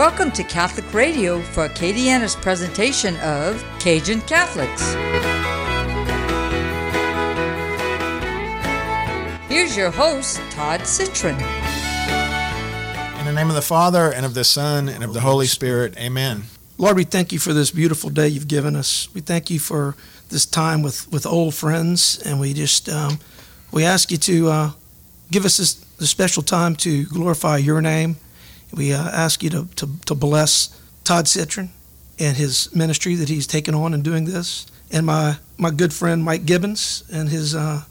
Welcome to Catholic Radio for Acadiana's presentation of Cajun Catholics. Here's your host, Todd Citron. In the name of the Father, and of the Son, and of the Holy Spirit, amen. Lord, we thank you for this beautiful day you've given us. We thank you for this time with, with old friends, and we just um, we ask you to uh, give us this, this, special time to glorify your name. We uh, ask you to, to, to, bless Todd Citron and his ministry that he's taken on in doing this, and my, my good friend Mike Gibbons and his uh,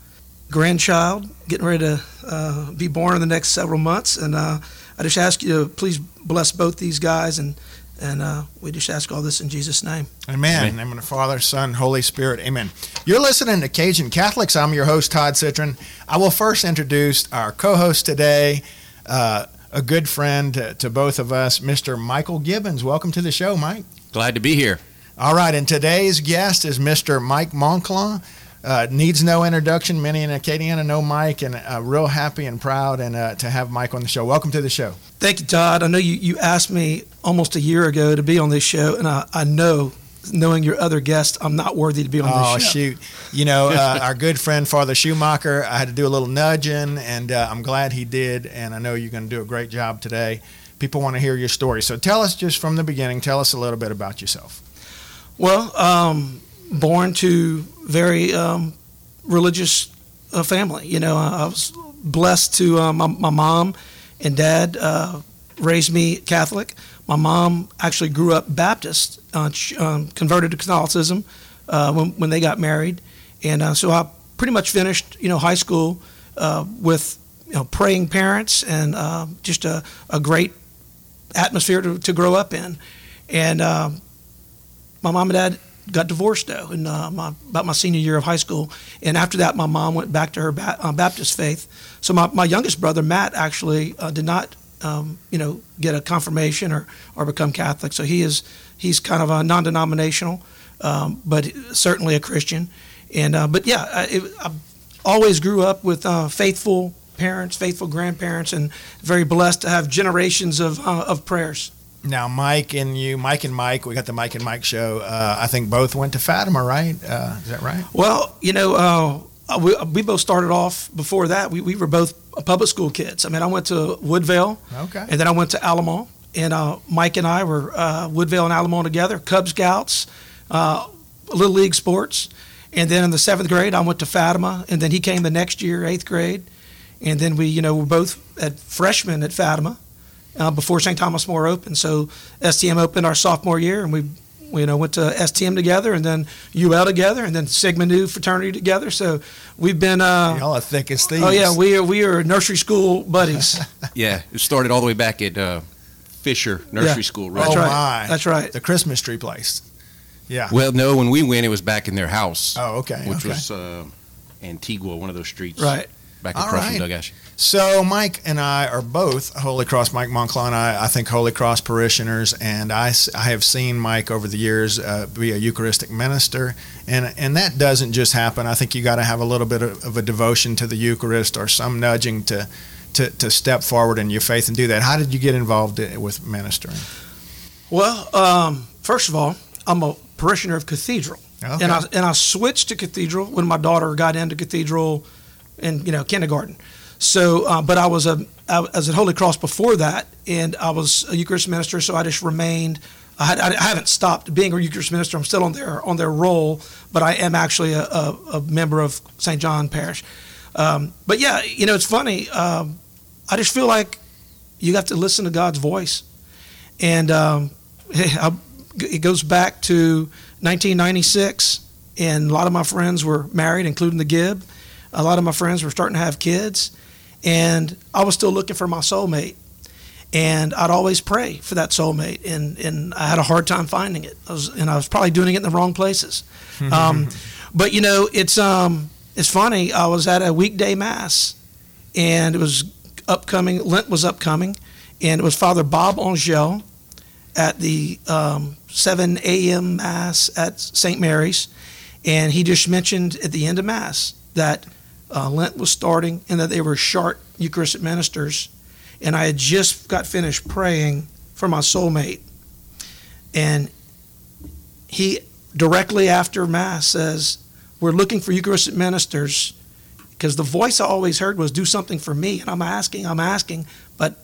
grandchild getting ready to uh, be born in the next several months. And uh, I just ask you to please bless both these guys and and uh, we just ask all this in Jesus' name. Amen. Amen. name of the Father, Son, Holy Spirit. Amen. You're listening to Cajun Catholics. I'm your host, Todd Citron. I will first introduce our co host today, uh, a good friend to, to, both of us, Mr. Michael Gibbons. Welcome to the show, Mike. Glad to be here. All right. And today's guest is Mr. Mike Moncla. Uh, needs no introduction. Many in Acadiana know Mike, and uh, real happy and proud and uh, to have Mike on the show. Welcome to the show. Thank you, Todd. I know you, you asked me almost a year ago to be on this show, and I, I know, knowing your other guest, I'm not worthy to be on oh, this show. Oh, shoot. You know, uh, our good friend, Father Schumacher, I had to do a little nudging, and uh, I'm glad he did, and I know you're going to do a great job today. People want to hear your story. So tell us just from the beginning, tell us a little bit about yourself. Well, um, born to very um, religious uh, family. You know, I, I was blessed to uh, my, my, mom and dad uh, raised me Catholic. My mom actually grew up Baptist, uh, um, converted to Catholicism uh, when, when they got married, and uh, so I pretty much finished you know high school with you know praying parents and just a, a great atmosphere to, to grow up in, and my mom and dad got divorced though in uh, my, about my senior year of high school. And after that my mom went back to her ba- uh, baptist faith. So my, my youngest brother matt actually uh, did not um, you know get a confirmation or, or become catholic so he is he's kind of a non-denominational um, but certainly a christian and uh, but yeah it, i always grew up with uh, faithful parents faithful grandparents and very blessed to have generations of, uh, of prayers now Mike and you, Mike and Mike, we got the Mike and Mike show. Uh, I think both went to Fatima, right? Uh, is that right? Well, you know, uh, we, we both started off before that. We, we were both public school kids. I mean, I went to Woodvale, okay, and then I went to Alamo. And uh, Mike and I were uh, Woodvale and Alamo together, Cub Scouts, uh, Little League sports. And then in the seventh grade, I went to Fatima, and then he came the next year, eighth grade. And then we, you know, were both at freshmen at Fatima uh, before St. Thomas More opened. So STM opened our sophomore year, and we, you know went to STM together, and then UL together, and then Sigma Nu fraternity together. So we've been uh, y'all are thick as thieves. Oh yeah, we are we are nursery school buddies. yeah, it started all the way back at uh, Fisher Nursery yeah. School. Right? That's oh right. my, that's right. The Christmas tree place. Yeah. Well, no, when we went, it was back in their house. Oh, okay. Which okay. was uh, Antigua, one of those streets. Right. Back across right. from Doug so Mike and I are both Holy Cross. Mike Moncla and I, I think Holy Cross parishioners, and I, I have seen Mike over the years uh, be a Eucharistic minister, and and that doesn't just happen. I think you got to have a little bit of, of, a devotion to the Eucharist or some nudging to, to to step forward in your faith and do that. How did you get involved with ministering? Well, um, first of all, I'm a parishioner of Cathedral, okay. and I and I switched to Cathedral when my daughter got into Cathedral in you know kindergarten. So, uh, but I was a I was at Holy Cross before that, and I was a Eucharist minister. So I just remained. I, had, I haven't stopped being a Eucharist minister. I'm still on their on their role, but I am actually a, a, a member of St. John Parish. Um, but yeah, you know, it's funny. Um, I just feel like you have to listen to God's voice, and um, it goes back to 1996, and a lot of my friends were married, including the Gibb. A lot of my friends were starting to have kids, and I was still looking for my soulmate. And I'd always pray for that soulmate, and, and I had a hard time finding it. I was, and I was probably doing it in the wrong places. Um, but you know, it's um, it's funny. I was at a weekday mass, and it was upcoming. Lent was upcoming, and it was Father Bob Angel at the um, 7 a.m. mass at St. Mary's, and he just mentioned at the end of mass that uh, Lent was starting and that they were short Eucharistic ministers. And I had just got finished praying for my soulmate. And he directly after Mass says, We're looking for Eucharistic ministers because the voice I always heard was, Do something for me. And I'm asking, I'm asking, but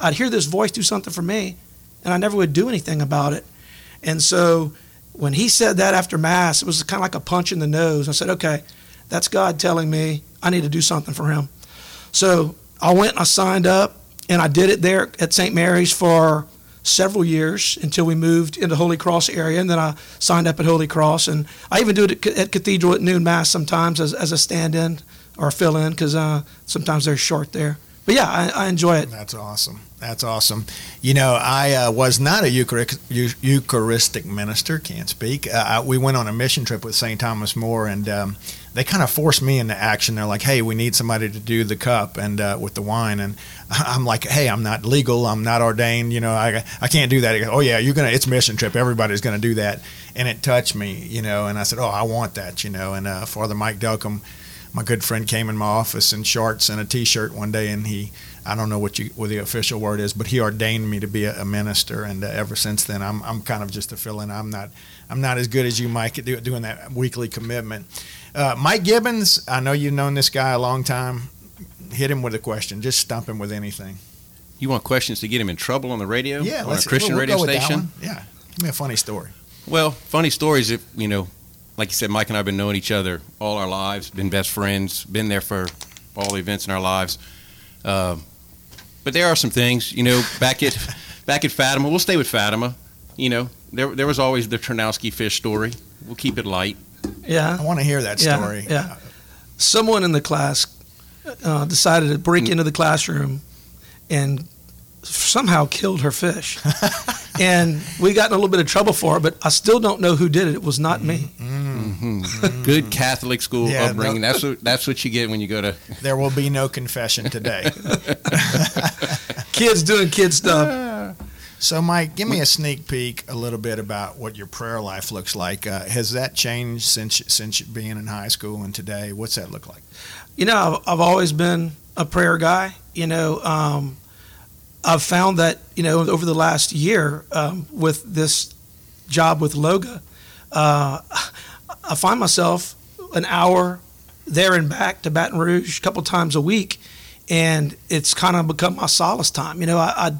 I'd hear this voice do something for me, and I never would do anything about it. And so when he said that after Mass, it was kind of like a punch in the nose. I said, Okay, that's God telling me I need to do something for him. So I went and I signed up, and I did it there at St. Mary's for several years until we moved into Holy Cross area, and then I signed up at Holy Cross, and I even do it at Cathedral at noon mass sometimes as, as a stand-in or fill-in because uh, sometimes they're short there. But yeah, I, I, enjoy it. That's awesome. That's awesome. You know, I uh, was not a Eucharistic minister, can't speak. Uh, we went on a mission trip with St. Thomas More, and um, they kind of forced me into action. They're like, "Hey, we need somebody to do the cup and uh, with the wine," and I'm like, "Hey, I'm not legal. I'm not ordained. You know, I I can't do that." "Oh yeah, you're gonna. It's mission trip. Everybody's gonna do that." And it touched me, you know. And I said, "Oh, I want that," you know. And uh, Father Mike Delcambre, my good friend, came in my office in shorts and a t-shirt one day, and he. I don't know what you what the official word is, but he ordained me to be a, a minister, and uh, ever since then, I'm I'm kind of just a fill-in. I'm not I'm not as good as you, Mike, at doing that weekly commitment. Uh, Mike Gibbons, I know you've known this guy a long time. Hit him with a question. Just stump him with anything. You want questions to get him in trouble on the radio? Yeah, on a Christian we'll, we'll radio station. Yeah, give me a funny story. Well, funny stories. If you know, like you said, Mike and I have been knowing each other all our lives, been best friends, been there for all the events in our lives. Uh, but there are some things, you know, back at back at Fatima. We'll stay with Fatima. You know, there there was always the Ternowski fish story. We'll keep it light. Yeah. I want to hear that story. Yeah. yeah. Someone in the class uh, decided to break into the classroom and somehow killed her fish. and we got in a little bit of trouble for it, but I still don't know who did it. It was not me. Mm-hmm. Mm-hmm. Good Catholic school yeah, upbringing. That's what that's what you get when you go to. There will be no confession today. kids doing kid stuff. So, Mike, give me a sneak peek a little bit about what your prayer life looks like. Uh, has that changed since since being in high school and today? What's that look like? You know, I've, I've always been a prayer guy. You know, um, I've found that you know over the last year um, with this job with Loga, uh, I find myself an hour there and back to Baton Rouge a couple times a week, and it's kind of become my solace time. You know, I I'd,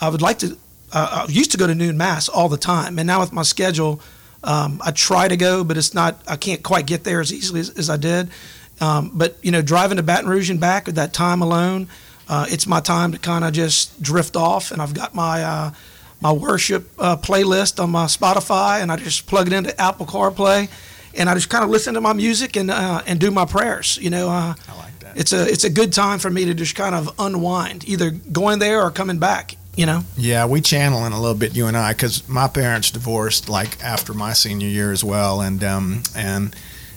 I would like to uh, I used to go to noon mass all the time, and now with my schedule, um, I try to go, but it's not. I can't quite get there as easily as, as I did. Um, but you know, driving to Baton Rouge and back with that time alone, uh, it's my time to kind of just drift off, and I've got my uh, my worship uh, playlist on my Spotify, and I just plug it into Apple CarPlay, and I just kind of listen to my music and uh, and do my prayers. You know, uh, I like that. It's a it's a good time for me to just kind of unwind, either going there or coming back you know? Yeah, we channel in a little bit, you and I, because my parents divorced like after my senior year as well, and um, and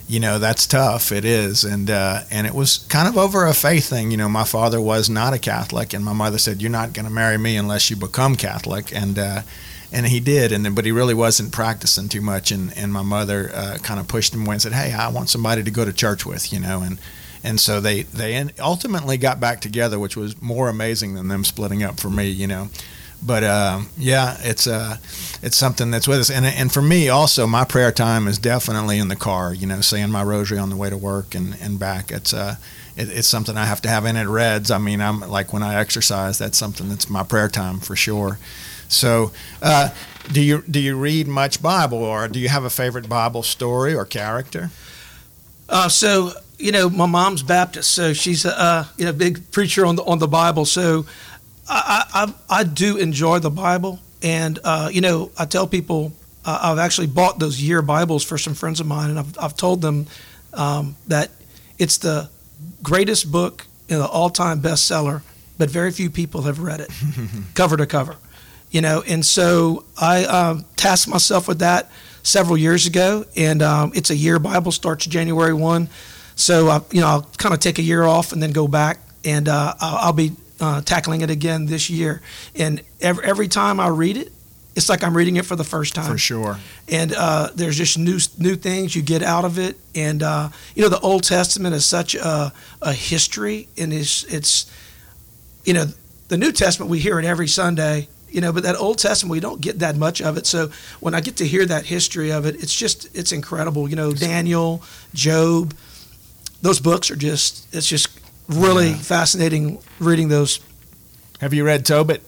you know that's tough. It is, and uh, and it was kind of over a faith thing. You know, my father was not a Catholic, and my mother said, "You're not going to marry me unless you become Catholic," and uh, and he did, and then but he really wasn't practicing too much, and and my mother uh, kind of pushed him away and said, "Hey, I want somebody to go to church with," you know, and and so they they ultimately got back together, which was more amazing than them splitting up for me, you know. But uh, yeah, it's uh, it's something that's with us, and and for me also, my prayer time is definitely in the car. You know, saying my rosary on the way to work and, and back. It's uh, it, it's something I have to have in it. Reds. I mean, I'm like when I exercise, that's something that's my prayer time for sure. So, uh, do you do you read much Bible, or do you have a favorite Bible story or character? Uh, so you know, my mom's Baptist, so she's a uh, you know big preacher on the on the Bible. So I I, I do enjoy the Bible, and uh, you know, I tell people uh, I've actually bought those year Bibles for some friends of mine, and I've I've told them um, that it's the greatest book, you know, all time bestseller, but very few people have read it cover to cover. You know, and so I um, tasked myself with that several years ago, and um, it's a year Bible starts January one. So, uh, you know, I'll kind of take a year off and then go back, and uh, I'll, I'll, be uh, tackling it again this year. And every, every time I read it, it's like I'm reading it for the first time. For sure. And uh, there's just new new things you get out of it. And uh, you know, the Old Testament is such a, a history, and it's it's you know, the New Testament we hear it every Sunday, you know, but that Old Testament, we don't get that much of it. So when I get to hear that history of it, it's just, it's incredible. You know, Daniel, Job, those books are just, it's just really yeah. fascinating reading those. Have you read Tobit?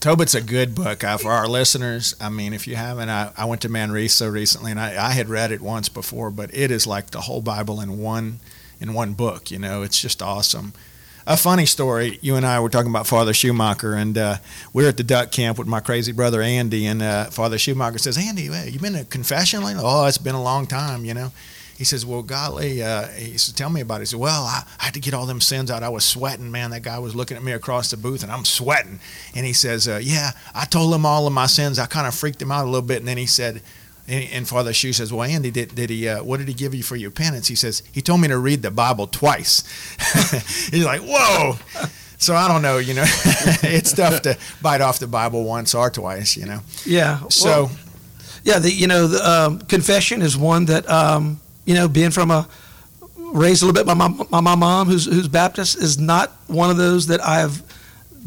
Tobit's a good book uh, for our listeners. I mean, if you haven't, I, I went to Manresa recently, and I, I had read it once before, but it is like the whole Bible in one in one book. You know, it's just awesome. A funny story. You and I were talking about Father Schumacher, and uh, we are at the duck camp with my crazy brother Andy, and uh, Father Schumacher says, "Andy, you been to confession lately? Oh, it's been a long time, you know." he says, "Well, golly," uh, he said, "Tell me about it." He said, "Well, I, I, had to get all them sins out. I was sweating, man. That guy was looking at me across the booth, and I'm sweating." And he says, uh, "Yeah, I told him all of my sins. I kind of freaked him out a little bit." And then he said, and, and Father Shu says, "Well, Andy, did, did he? Uh, what did he give you for your penance?" He says, "He told me to read the Bible twice." He's like, "Whoa." So I don't know, you know, it's tough to bite off the Bible once or twice, you know. Yeah. So, well, yeah, the you know the um, confession is one that um, you know, being from a raised a little bit by my, by my mom, who's who's Baptist, is not one of those that I've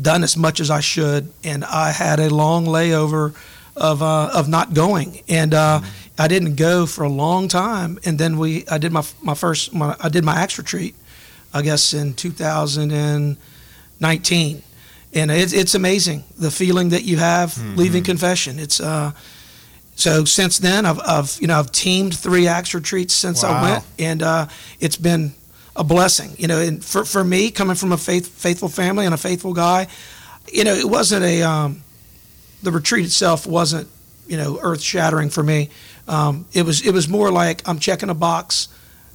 done as much as I should, and I had a long layover of uh, of not going, and uh, mm-hmm. I didn't go for a long time, and then we I did my my first my, I did my Acts retreat, I guess in 2019, and it's it's amazing the feeling that you have mm-hmm. leaving confession. It's uh, so since then, I've, I've, you know I've teamed three Acts retreats since wow. I went, and uh, it's been a blessing. You know, and for for me, coming from a faith, faithful family and a faithful guy, you know, it wasn't a um, the retreat itself wasn't you know earth shattering for me. Um, it was it was more like I'm checking a box,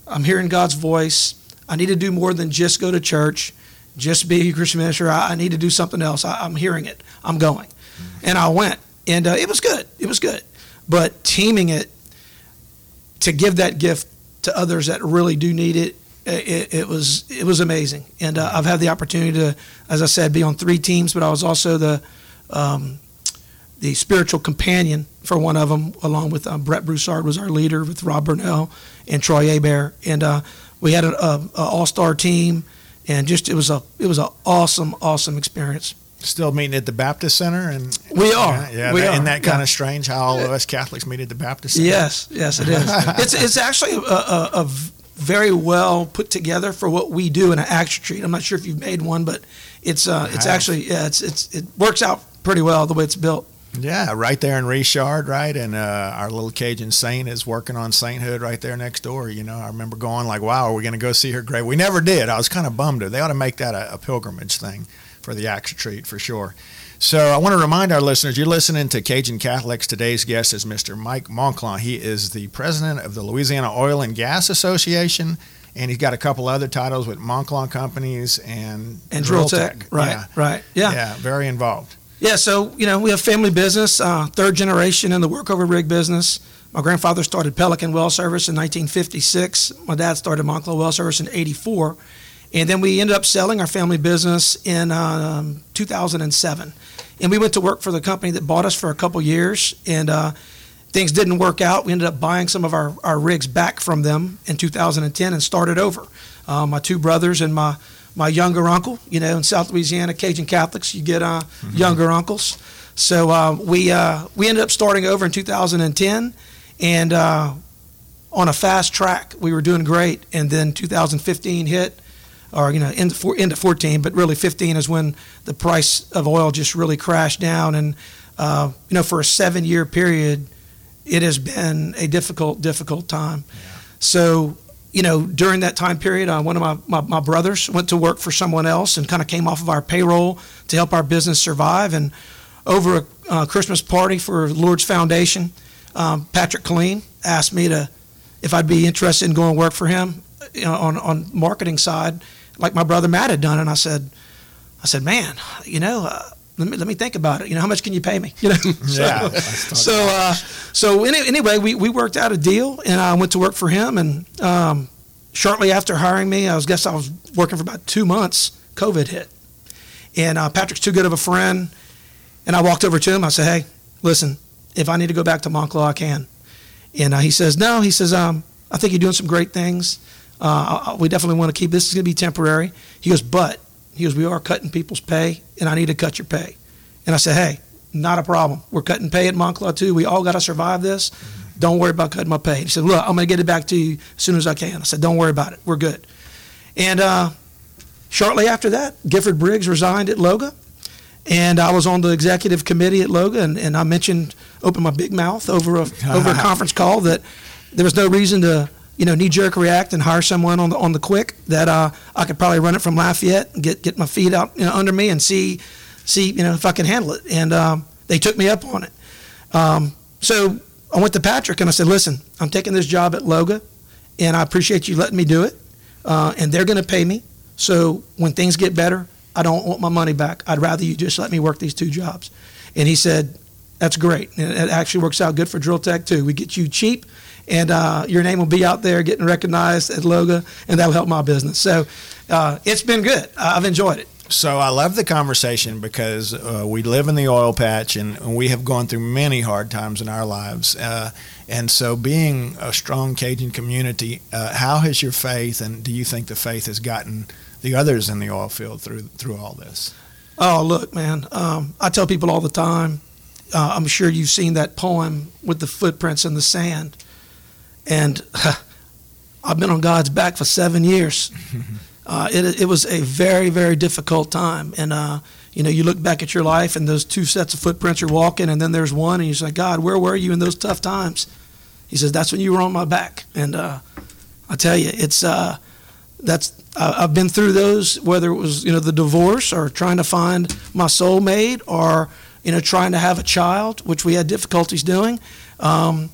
I'm hearing God's voice. I need to do more than just go to church, just be a Christian minister. I, I need to do something else. I, am hearing it. I'm going, mm-hmm. and I went, and uh, it was good. It was good. But teaming it to give that gift to others that really do need it, it, it was it was amazing. And uh, I've had the opportunity to, as I said, be on three teams, but I was also the um, the spiritual companion for one of them, along with uh, Brett Broussard was our leader with Rob Burnell and Troy Hebert, and uh, we had an all star team, and just it was a it was an awesome awesome experience. Still meeting at the Baptist Center, and we are. Yeah, yeah we that, are. Isn't that kind yeah. of strange how all of us Catholics meet at the Baptist Center? Yes, yes, it is. it's it's actually a, a, a, very well put together for what we do in an Acts retreat. I'm not sure if you've made one, but it's uh, it's actually yeah, it's it's it works out pretty well the way it's built. Yeah, right there in Richard, right, and uh, our little Cajun saint is working on sainthood right there next door. You know, I remember going like, "Wow, are we going to go see her grave?" We never did. I was kind of bummed. They ought to make that a, a pilgrimage thing for the Acts retreat for sure. So I want to remind our listeners, you're listening to Cajun Catholics. Today's guest is Mr. Mike Moncla. He is the president of the Louisiana Oil and Gas Association, and he's got a couple other titles with Moncla Companies and, and Drill Tech. Tech. Right, yeah. right, yeah. Yeah, very involved. Yeah, so, you know, we have family business, uh, third generation in the workover rig business. My grandfather started Pelican Well Service in 1956. My dad started Moncla Well Service in 84. And then we ended up selling our family business in um, 2007. And we went to work for the company that bought us for a couple years. And uh, things didn't work out. We ended up buying some of our, our rigs back from them in 2010 and started over. Uh, my two brothers and my, my younger uncle, you know, in South Louisiana, Cajun Catholics, you get uh, mm-hmm. younger uncles. So uh, we, uh, we ended up starting over in 2010. And uh, on a fast track, we were doing great. And then 2015 hit or you know into, into 14, but really 15 is when the price of oil just really crashed down, and uh, you know for a seven-year period, it has been a difficult, difficult time. Yeah. So you know during that time period, uh, one of my, my, my brothers went to work for someone else and kind of came off of our payroll to help our business survive, and over a uh, Christmas party for Lourdes Foundation, um, Patrick Colleen asked me to if I'd be interested in going work for him you know, on on marketing side like my brother Matt had done. And I said, I said, man, you know, uh, let me let me think about it. You know, how much can you pay me? You know, so yeah, so, uh, so any, anyway, we, we worked out a deal, and I went to work for him. And um, shortly after hiring me, I was guess I was working for about two months. COVID hit, and uh, Patrick's too good of a friend. And I walked over to him. I said, hey, listen, if I need to go back to Moncla, I can. And uh, he says, no. He says, um, I think you're doing some great things. Uh, we definitely want to keep this is going to be temporary. He goes, but he goes, we are cutting people's pay, and I need to cut your pay. And I said, hey, not a problem. We're cutting pay at Moncla too. We all got to survive this. Don't worry about cutting my pay. He said, look, I'm going to get it back to you as soon as I can. I said, don't worry about it. We're good. And uh, shortly after that, Gifford Briggs resigned at Loga. And I was on the executive committee at Loga, and, and I mentioned, opened my big mouth over a, over a conference call that there was no reason to you know, knee jerk react and hire someone on the on the quick that uh, I could probably run it from Lafayette and get get my feet out you know, under me and see see you know if I can handle it. And um, they took me up on it. Um, so I went to Patrick and I said, listen, I'm taking this job at Loga, and I appreciate you letting me do it. Uh, and they're going to pay me. So when things get better, I don't want my money back. I'd rather you just let me work these two jobs. And he said, that's great. And it actually works out good for Drill Tech too. We get you cheap and uh, your name will be out there getting recognized at Loga, and that'll help my business. So uh, it's been good. I've enjoyed it. So I love the conversation because uh, we live in the oil patch and, and, we have gone through many hard times in our lives. Uh, and so, being a strong Cajun community, uh, how has your faith and do you think the faith has gotten the others in the oil field through through all this? Oh, look, man. Um, I tell people all the time. Uh, I'm sure you've seen that poem with the footprints in the sand. And I've been on God's back for seven years. Uh, it, it was a very, very difficult time. And, uh, you know, you look back at your life and those two sets of footprints you're walking, and then there's one, and you say, God, where were you in those tough times? He says, That's when you were on my back. And uh, I tell you, it's, uh, that's, I've been through those, whether it was, you know, the divorce or trying to find my soulmate or, you know, trying to have a child, which we had difficulties doing. Um,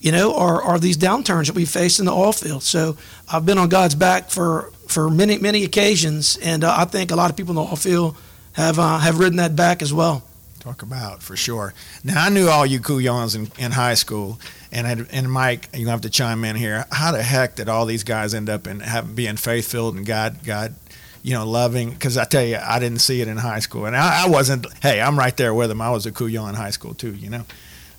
you know, are, are these downturns that we face in the oil field. So I've been on God's back for, for many, many occasions, and uh, I think a lot of people in the oil field have, uh, have ridden that back as well. Talk about, for sure. Now, I knew all you Couillons in, in high school, and I, and Mike, you have to chime in here. How the heck did all these guys end up in have, being faith-filled and God, God, you know, loving? Because I tell you, I didn't see it in high school, and I, I wasn't. Hey, I'm right there with them. I was a Couillon in high school too, you know.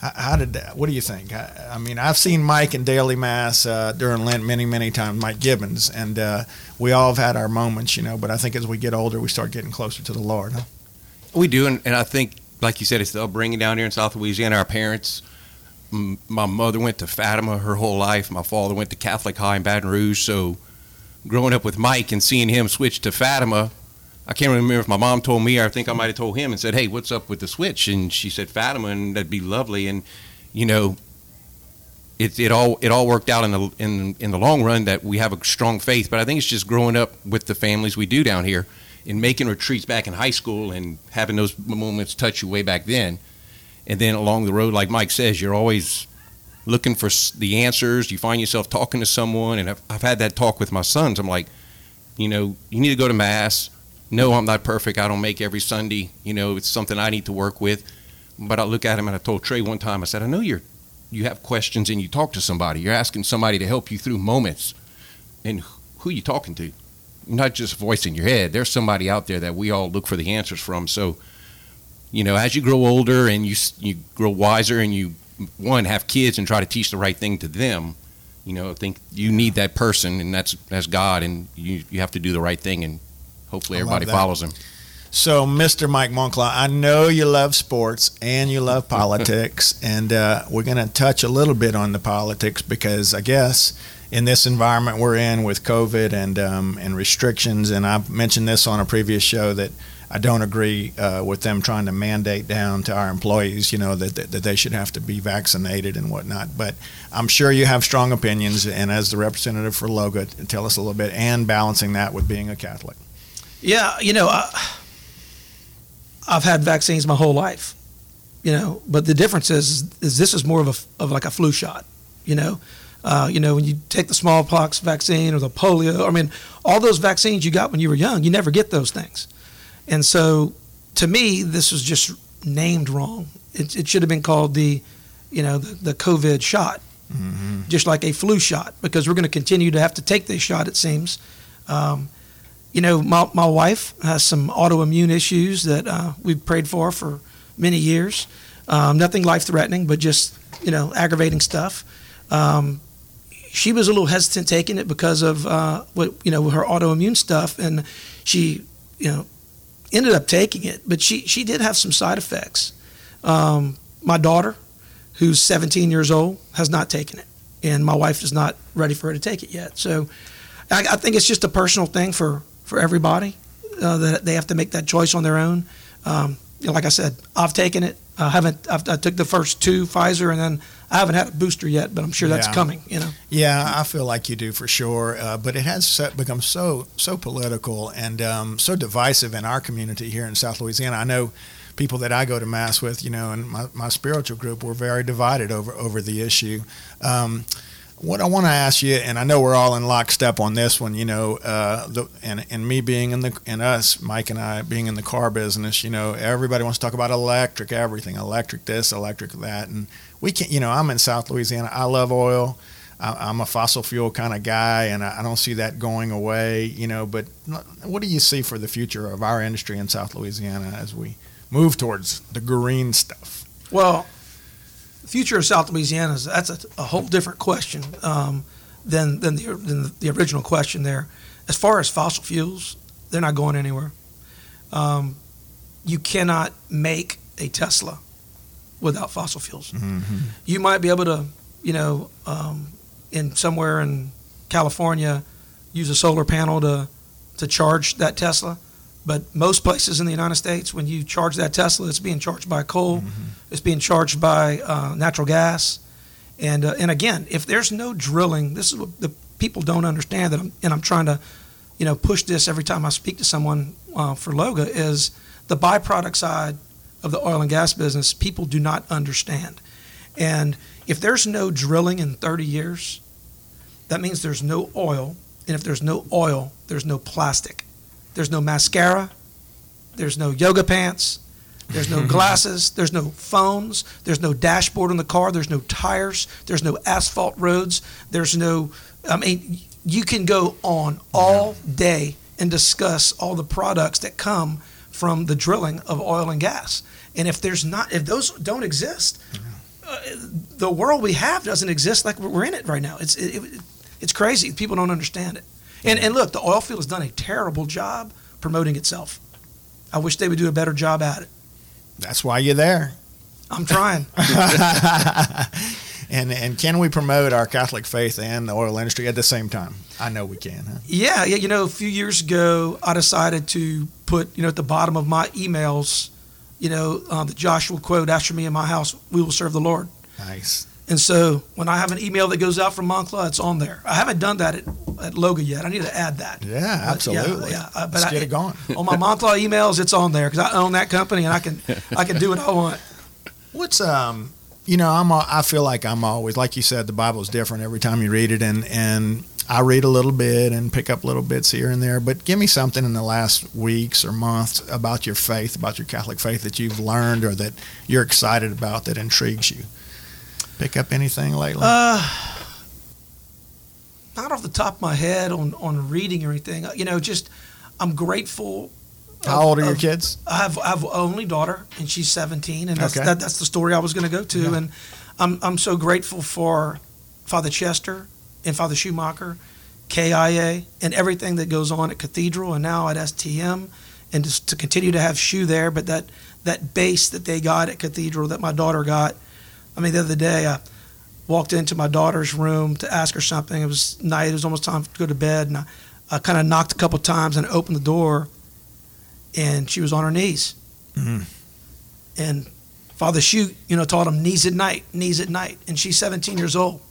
How, did that? What do you think? I, I, mean, I've seen Mike in daily mass uh, during Lent many, many times. Mike Gibbons, and uh, we all have had our moments, you know. But I think as we get older, we start getting closer to the Lord. Huh? We do, and, and I think, like you said, it's the upbringing down here in South Louisiana. Our parents. my mother went to Fatima her whole life. My father went to Catholic High in Baton Rouge. So, growing up with Mike and seeing him switch to Fatima, I can't remember if my mom told me or I think I might have told him and said, "Hey, what's up with the switch?" And she said Fatima, and that'd be lovely. And you know, it it all it all worked out in the in in the long run that we have a strong faith. But I think it's just growing up with the families we do down here, and making retreats back in high school and having those moments touch you way back then. And then along the road, like Mike says, you're always looking for the answers. You find yourself talking to someone, and I've, I've had that talk with my sons. I'm like, you know, you need to go to mass no, I'm not perfect. I don't make every Sunday. You know, it's something I need to work with. But I look at him and I told Trey one time, I said, I know you're, you have questions and you talk to somebody. You're asking somebody to help you through moments. And who are you talking to? Not just voice in your head. There's somebody out there that we all look for the answers from. So, you know, as you grow older and you you grow wiser and you one have kids and try to teach the right thing to them, you know, I think you need that person and that's that's God and you you have to do the right thing and hopefully everybody follows him. So, Mr. Mike Moncla, I know you love sports and you love politics, and uh, we're going to touch a little bit on the politics because I guess in this environment we're in with COVID and um, and restrictions, and I've mentioned this on a previous show that I don't agree uh, with them trying to mandate down to our employees, you know, that, that, that they should have to be vaccinated and whatnot. But I'm sure you have strong opinions, and as the representative for Loga, tell us a little bit, and balancing that with being a Catholic. Yeah, you know, I, I've had vaccines my whole life, you know, but the difference is, is this is more of a of like a flu shot, you know. Uh, you know, when you take the smallpox vaccine or the polio, I mean, all those vaccines you got when you were young, you never get those things. And so, to me, this was just named wrong. It, it should have been called the, you know, the, the COVID shot, mm-hmm. just like a flu shot, because we're going to continue to have to take this shot, it seems. Um, you know, my, my wife has some autoimmune issues that uh, we've prayed for for many years. Um, nothing life threatening, but just, you know, aggravating stuff. Um, she was a little hesitant taking it because of uh, what, you know, her autoimmune stuff. And she, you know, ended up taking it, but she she did have some side effects. Um, my daughter, who's 17 years old, has not taken it, and my wife is not ready for her to take it yet. So, I, I think it's just a personal thing for for everybody uh, that they have to make that choice on their own. Um, you know, like I said, I've taken it. I haven't. I've, I took the first two Pfizer, and then I haven't had a booster yet, but I'm sure that's Yeah. coming. You know. Yeah, I feel like you do for sure. Uh, but it has so, become so so political and um, so divisive in our community here in South Louisiana. I know people that I go to mass with, you know, and my, my spiritual group, we're very divided over over the issue. Um, what I want to ask you, and I know we're all in lockstep on this one, you know, uh, the, and and me being in the and us, Mike and I being in the car business, you know, everybody wants to talk about electric everything, electric this, electric that, and we can't. You know, I'm in South Louisiana. I love oil. I- I'm a fossil fuel kind of guy, and I I don't see that going away. You know, but what do you see for the future of our industry in South Louisiana as we move towards the green stuff? Well, future of South Louisiana is that's a, a whole different question um, than than the, than the original question there. As far as fossil fuels, they're not going anywhere. Um, you cannot make a Tesla without fossil fuels. Mm-hmm. You might be able to, you know, um, in somewhere in California, use a solar panel to to charge that Tesla. But most places in the United States, when you charge that Tesla, it's being charged by coal, it's being charged by uh, natural gas, and uh, and again, if there's no drilling, this is what the people don't understand that, I'm, and I'm trying to, you know, push this every time I speak to someone uh, for Loga is the byproduct side of the oil and gas business. People do not understand, and if there's no drilling in 30 years, that means there's no oil, and if there's no oil, there's no plastic. There's no mascara. There's no yoga pants. There's no glasses. There's no phones. There's no dashboard on the car. There's no tires. There's no asphalt roads. There's no, I mean, you can go on all day and discuss all the products that come from the drilling of oil and gas. And if there's not, if those don't exist, uh, the world we have doesn't exist like we're in it right now. It's it, it, it's crazy. People don't understand it. And and look, the oil field has done a terrible job promoting itself. I wish they would do a better job at it. That's why you're there. I'm trying. and and can we promote our Catholic faith and the oil industry at the same time? I know we can. Huh? yeah, yeah. You know, a few years ago, I decided to put you know at the bottom of my emails, you know, uh, the Joshua quote: "After me in my house, we will serve the Lord." Nice. And so when I have an email that goes out from Moncla, it's on there. I haven't done that at, at Loga yet. I need to add that. Yeah, absolutely. Yeah, yeah. Uh, but I, get it going. on my Moncla emails, it's on there because I own that company and I can I can do what I want. What's um, you know, I'm al- I feel like I'm always like you said, the Bible's different every time you read it, and and I read a little bit and pick up little bits here and there. But give me something in the last weeks or months about your faith, about your Catholic faith that you've learned or that you're excited about that intrigues you. Pick up anything lately? Uh, not off the top of my head on on reading or anything. You know, just I'm grateful. How of- old are your of- kids? I have I have only daughter, and she's 17, and that's Okay. that, that's the story I was going to go to. Yeah. And I'm I'm so grateful for Father Chester and Father Schumacher, KIA, and everything that goes on at Cathedral and now at STM, and just to continue to have Shu there. But that that base that they got at Cathedral that my daughter got. I mean, the other day I walked into my daughter's room to ask her something. It was night. It was almost time to go to bed, and I, I kind of knocked a couple times and opened the door, and she was on her knees. Mhm. And Father Shoot, you know, taught him knees at night, knees at night, and she's 17 years old.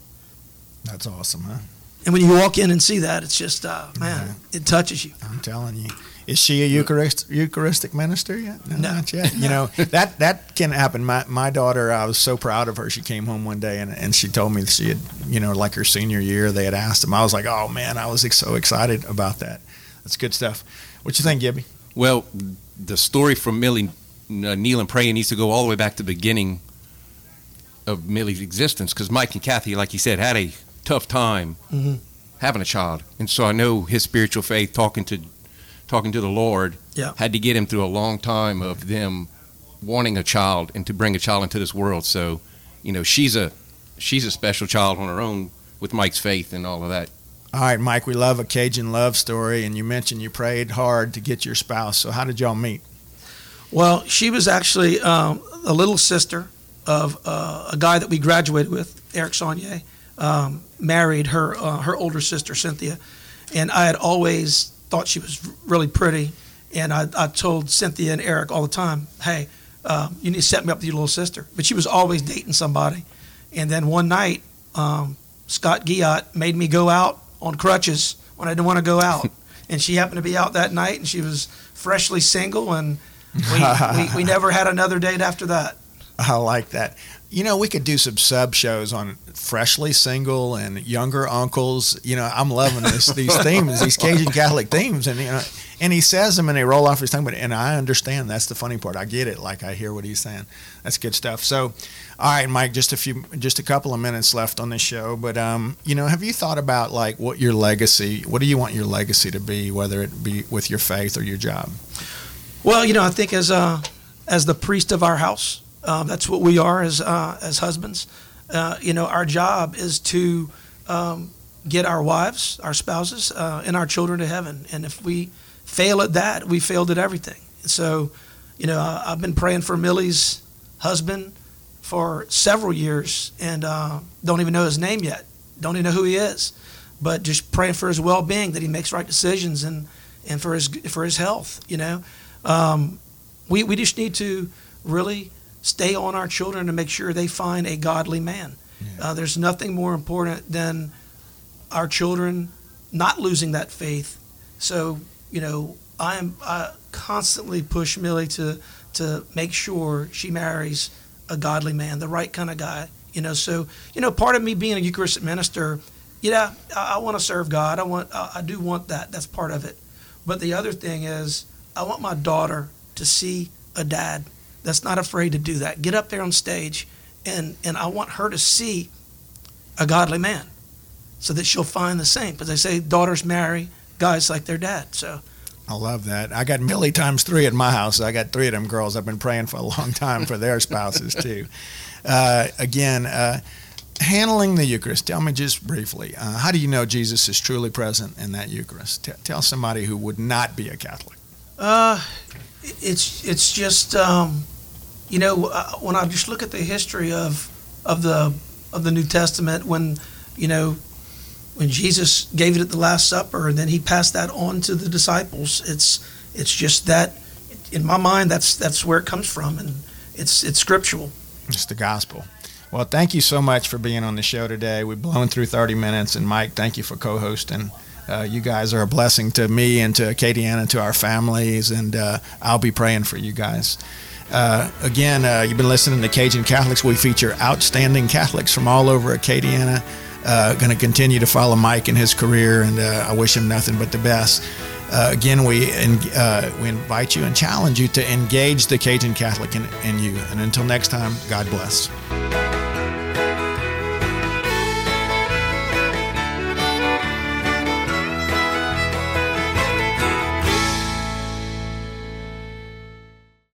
That's awesome, huh? And when you walk in and see that, it's just, uh, man, it touches you. I'm telling you. Is she a Eucharist, Eucharistic minister yet? No. not yet. You know that that can happen. My my daughter, I was so proud of her. She came home one day and, and she told me that she had, you know, like her senior year, they had asked him. I was like, oh man, I was so excited about that. That's good stuff. What you think, Gibby? Well, the story from Millie uh, Neil and praying needs to go all the way back to the beginning of Millie's existence because Mike and Kathy, like you said, had a tough time Mhm. having a child, and so I know his spiritual faith, talking to talking to the Lord, Yeah. had to get him through a long time of them wanting a child and to bring a child into this world. So, you know, she's a she's a special child on her own with Mike's faith and all of that. All right, Mike, we love a Cajun love story, and you mentioned you prayed hard to get your spouse. So how did y'all meet? Well, she was actually um, a little sister of uh, a guy that we graduated with, Eric Saunier. Um, married her uh, her older sister Cynthia, and I had always thought she was really pretty, and I, I told Cynthia and Eric all the time, "Hey, um, you need to set me up with your little sister." But she was always dating somebody, and then one night, um, Scott Giat made me go out on crutches when I didn't want to go out, and she happened to be out that night, and she was freshly single, and we, we, we never had another date after that. I like that. You know, we could do some sub shows on freshly single and younger uncles. You know, I'm loving this these themes, these Cajun Catholic themes, and you know, and he says them and they roll off his tongue. But and I understand that's the funny part. I get it. Like I hear what he's saying. That's good stuff. So, all right, Mike, just a few, just a couple of minutes left on the show. But um, you know, have you thought about like what your legacy? What do you want your legacy to be, whether it be with your faith or your job? Well, you know, I think as uh, as the priest of our house, uh, that's what we are as uh, as husbands. Uh, you know, our job is to um, get our wives, our spouses, uh, and our children to heaven. And if we fail at that, we failed at everything. So, you know, I, have been praying for Millie's husband for several years, and uh, don't even know his name yet. Don't even know who he is, but just praying for his well-being, that he makes right decisions, and and for his for his health. You know, um, we we just need to really stay on our children to make sure they find a godly man. Yeah. Uh, there's nothing more important than our children not losing that faith. So, you know, I am I constantly push Millie to to make sure she marries a godly man, the right kind of guy. You know, so you know, part of me being a Eucharistic minister, yeah, I, I want to serve God. I want, I, I do want that. That's part of it. But the other thing is, I want my daughter to see a dad that's not afraid to do that. Get up there on stage, and, and I want her to see a godly man so that she'll find the same. Because they say daughters marry guys like their dad. So I love that. I got Millie times three at my house. I got three of them girls. I've been praying for a long time for their spouses too. Uh, again, uh, handling the Eucharist. Tell me just briefly, uh, how do you know Jesus is truly present in that Eucharist? T- tell somebody who would not be a Catholic. Uh, it's it's just um, you know uh, when I just look at the history of of the of the New Testament when you know when Jesus gave it at the Last Supper and then he passed that on to the disciples. It's it's just that in my mind that's that's where it comes from and it's it's scriptural. It's the gospel. Well, thank you so much for being on the show today. We've blown through 30 minutes, and Mike, thank you for co-hosting. Uh, you guys are a blessing to me and to Acadiana and to our families, and uh, I'll be praying for you guys. Uh, again, uh, you've been listening to Cajun Catholics. We feature outstanding Catholics from all over Acadiana. Uh, going to continue to follow Mike in his career, and uh, I wish him nothing but the best. again, we we invite you and challenge you to engage the Cajun Catholic in, in you. And until next time, God bless.